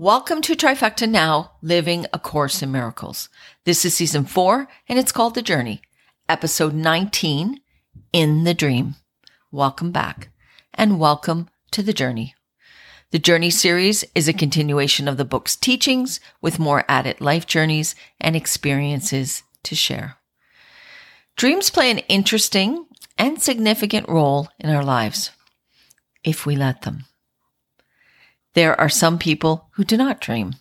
Welcome to Trifecta Now, Living a Course in Miracles. This is season four, and it's called The Journey, episode 19, In the Dream. Welcome back, and welcome to The Journey. The Journey series is a continuation of the book's teachings with more added life journeys and experiences to share. Dreams play an interesting and significant role in our lives, if we let them. There are some people who do not dream.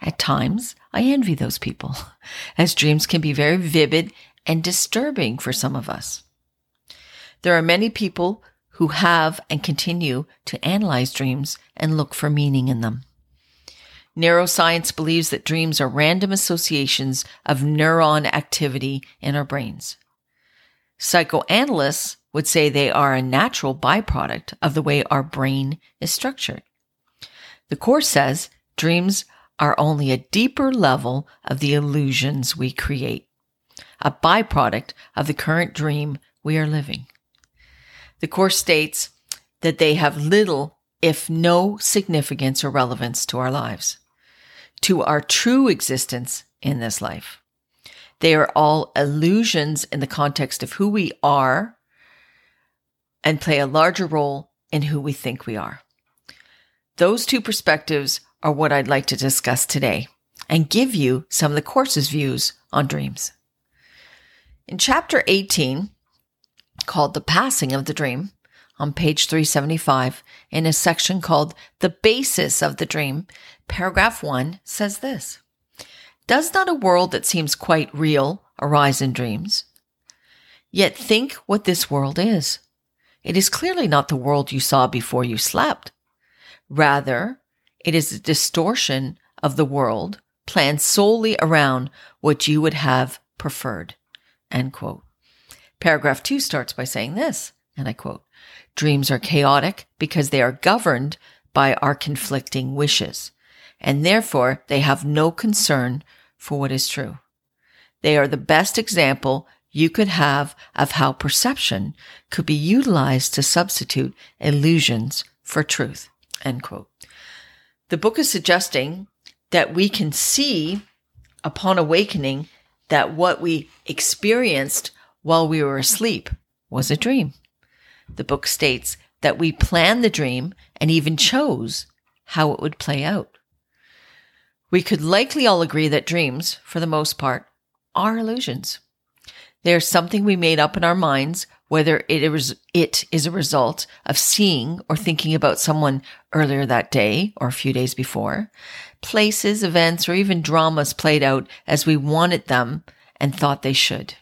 At times, I envy those people, as dreams can be very vivid and disturbing for some of us. There are many people who have and continue to analyze dreams and look for meaning in them. Neuroscience believes that dreams are random associations of neuron activity in our brains. Psychoanalysts would say they are a natural byproduct of the way our brain is structured. The Course says dreams are only a deeper level of the illusions we create, a byproduct of the current dream we are living. The Course states that they have little, if no significance or relevance to our lives, to our true existence in this life. They are all illusions in the context of who we are and play a larger role in who we think we are. Those two perspectives are what I'd like to discuss today and give you some of the course's views on dreams. In chapter 18, called The Passing of the Dream, on page 375, in a section called The Basis of the Dream, paragraph 1 says this Does not a world that seems quite real arise in dreams? Yet think what this world is. It is clearly not the world you saw before you slept. Rather, it is a distortion of the world planned solely around what you would have preferred. End quote. Paragraph two starts by saying this, and I quote, dreams are chaotic because they are governed by our conflicting wishes, and therefore they have no concern for what is true. They are the best example you could have of how perception could be utilized to substitute illusions for truth. End quote. The book is suggesting that we can see upon awakening that what we experienced while we were asleep was a dream. The book states that we planned the dream and even chose how it would play out. We could likely all agree that dreams, for the most part, are illusions. They are something we made up in our minds whether it is, it is a result of seeing or thinking about someone earlier that day or a few days before, places, events, or even dramas played out as we wanted them and thought they should.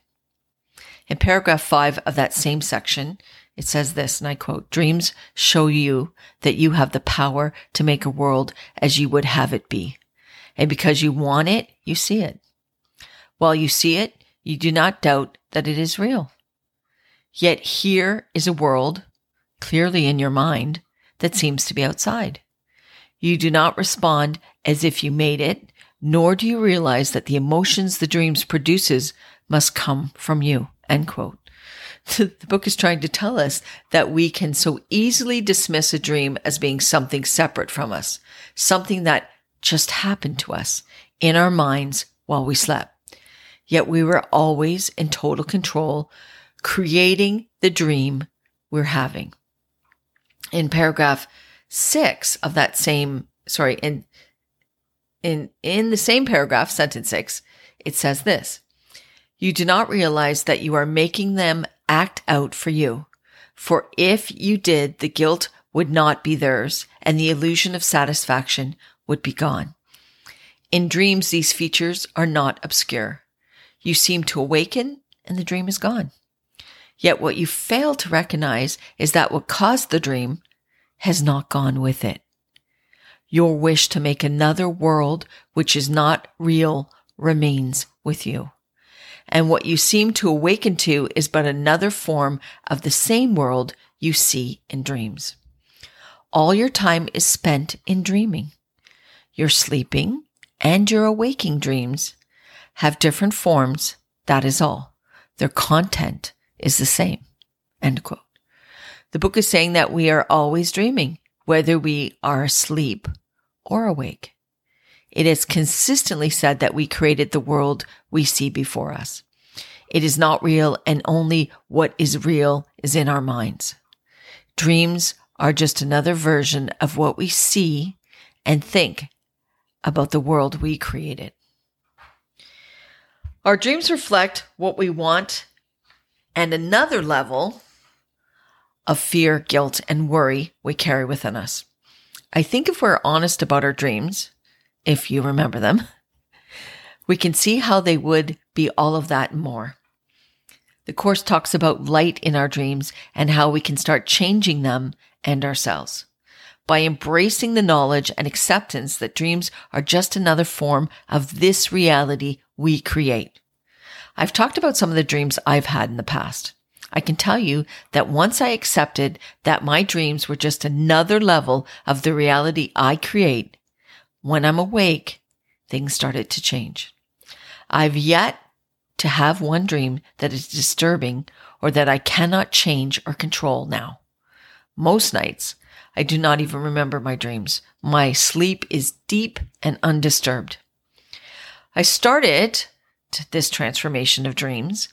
In paragraph five of that same section, it says this, and I quote, dreams show you that you have the power to make a world as you would have it be. And because you want it, you see it. While you see it, you do not doubt that it is real. Yet here is a world, clearly in your mind, that seems to be outside. You do not respond as if you made it, nor do you realize that the emotions the dreams produces must come from you. End quote. The book is trying to tell us that we can so easily dismiss a dream as being something separate from us, something that just happened to us in our minds while we slept. Yet we were always in total control, creating the dream we're having. In paragraph six of that same, sorry, in, in, in the same paragraph, sentence six, it says this. You do not realize that you are making them act out for you. For if you did, the guilt would not be theirs and the illusion of satisfaction would be gone. In dreams, these features are not obscure. You seem to awaken and the dream is gone. Yet what you fail to recognize is that what caused the dream has not gone with it. Your wish to make another world which is not real remains with you. And what you seem to awaken to is but another form of the same world you see in dreams. All your time is spent in dreaming. You're sleeping and your awaking dreams have different forms. That is all. Their content is the same. End quote. The book is saying that we are always dreaming, whether we are asleep or awake. It is consistently said that we created the world we see before us. It is not real and only what is real is in our minds. Dreams are just another version of what we see and think about the world we created. Our dreams reflect what we want and another level of fear, guilt, and worry we carry within us. I think if we're honest about our dreams, if you remember them, we can see how they would be all of that and more. The Course talks about light in our dreams and how we can start changing them and ourselves. By embracing the knowledge and acceptance that dreams are just another form of this reality we create. I've talked about some of the dreams I've had in the past. I can tell you that once I accepted that my dreams were just another level of the reality I create, when I'm awake, things started to change. I've yet to have one dream that is disturbing or that I cannot change or control now. Most nights, I do not even remember my dreams. My sleep is deep and undisturbed. I started this transformation of dreams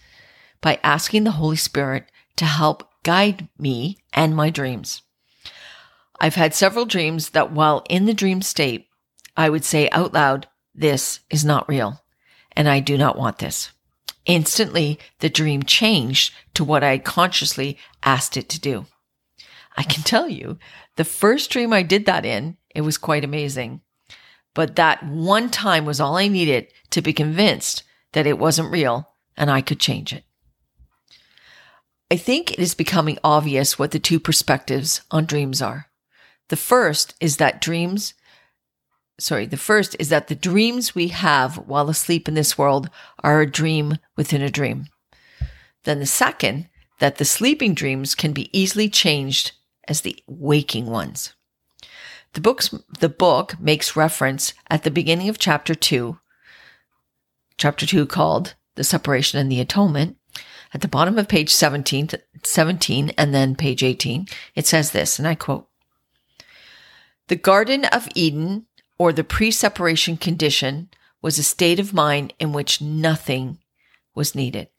by asking the Holy Spirit to help guide me and my dreams. I've had several dreams that while in the dream state, I would say out loud, this is not real and I do not want this. Instantly, the dream changed to what I consciously asked it to do. I can tell you, the first dream I did that in, it was quite amazing. But that one time was all I needed to be convinced that it wasn't real and I could change it. I think it is becoming obvious what the two perspectives on dreams are. The first is that dreams sorry, the first is that the dreams we have while asleep in this world are a dream within a dream. Then the second, that the sleeping dreams can be easily changed as the waking ones. The book's, the book makes reference at the beginning of chapter two, chapter two called The Separation and the Atonement. At the bottom of page 17, 17 and then page 18, it says this, and I quote, the Garden of Eden or the pre separation condition was a state of mind in which nothing was needed.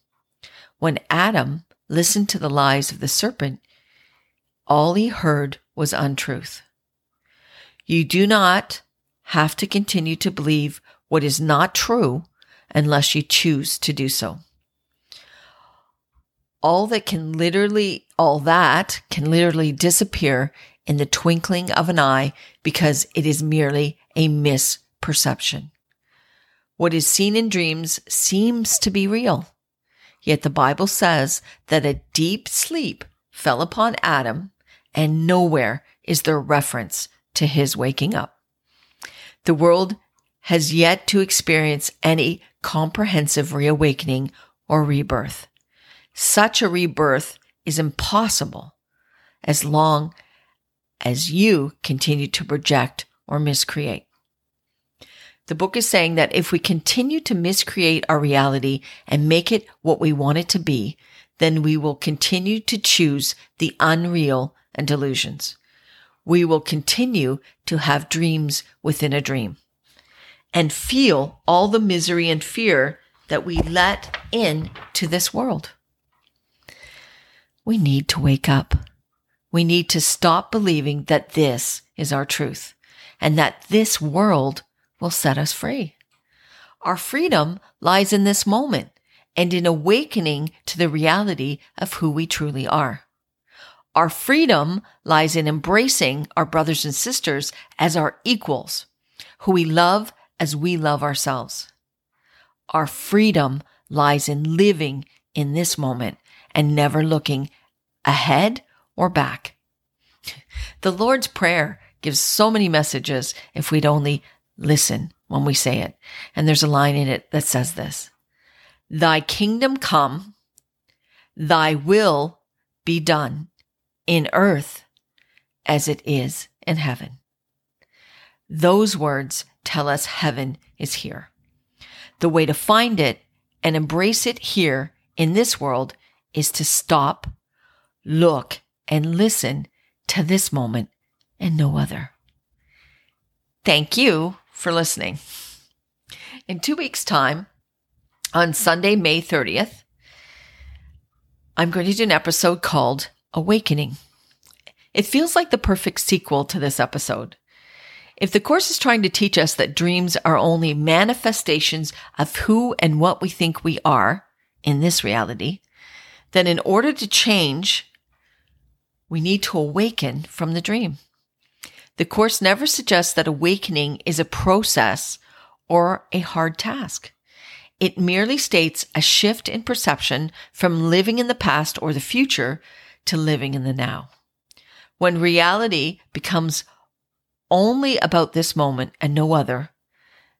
When Adam listened to the lies of the serpent, all he heard was untruth. You do not have to continue to believe what is not true unless you choose to do so. All that can literally, all that can literally disappear in the twinkling of an eye because it is merely a misperception. What is seen in dreams seems to be real. Yet the Bible says that a deep sleep fell upon Adam and nowhere is there reference to his waking up. The world has yet to experience any comprehensive reawakening or rebirth. Such a rebirth is impossible as long as you continue to project or miscreate. The book is saying that if we continue to miscreate our reality and make it what we want it to be, then we will continue to choose the unreal and delusions. We will continue to have dreams within a dream and feel all the misery and fear that we let in to this world. We need to wake up. We need to stop believing that this is our truth and that this world will set us free. Our freedom lies in this moment and in awakening to the reality of who we truly are. Our freedom lies in embracing our brothers and sisters as our equals, who we love as we love ourselves. Our freedom lies in living in this moment and never looking ahead or back. The Lord's Prayer gives so many messages if we'd only listen when we say it. And there's a line in it that says this Thy kingdom come, thy will be done in earth as it is in heaven. Those words tell us heaven is here. The way to find it and embrace it here in this world is to stop, look, and listen to this moment and no other. thank you for listening. In two weeks' time, on Sunday, May 30th, I'm going to do an episode called Awakening. It feels like the perfect sequel to this episode. If the Course is trying to teach us that dreams are only manifestations of who and what we think we are in this reality, then in order to change, we need to awaken from the dream. The Course never suggests that awakening is a process or a hard task. It merely states a shift in perception from living in the past or the future to living in the now. When reality becomes only about this moment and no other,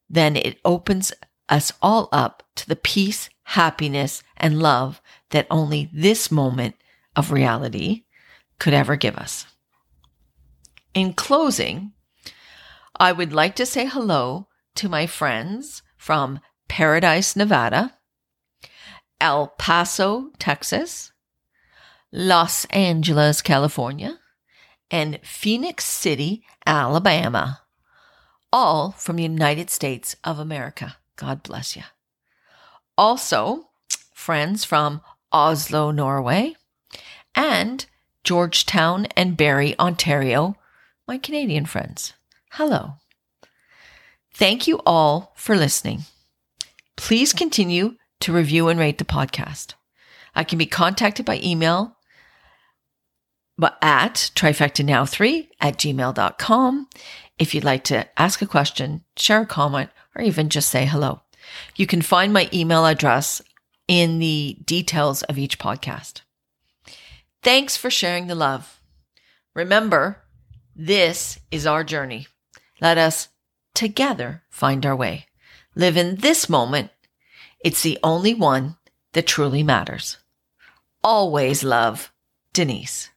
then it opens us all up to the peace, happiness, and love that only this moment of reality could ever give us. In closing, I would like to say hello to my friends from Paradise, Nevada, El Paso, Texas, Los Angeles, California, and Phenix City, Alabama, all from the United States of America. God bless you. Also, friends from Oslo, Norway, and Georgetown and Barrie, Ontario, my Canadian friends. Hello. Thank you all for listening. Please continue to review and rate the podcast. I can be contacted by email but at trifecta now 3 at gmail.com if you'd like to ask a question, share a comment, or even just say hello. You can find my email address in the details of each podcast. Thanks for sharing the love. Remember, this is our journey. Let us together find our way. Live in this moment. It's the only one that truly matters. Always love, Denise.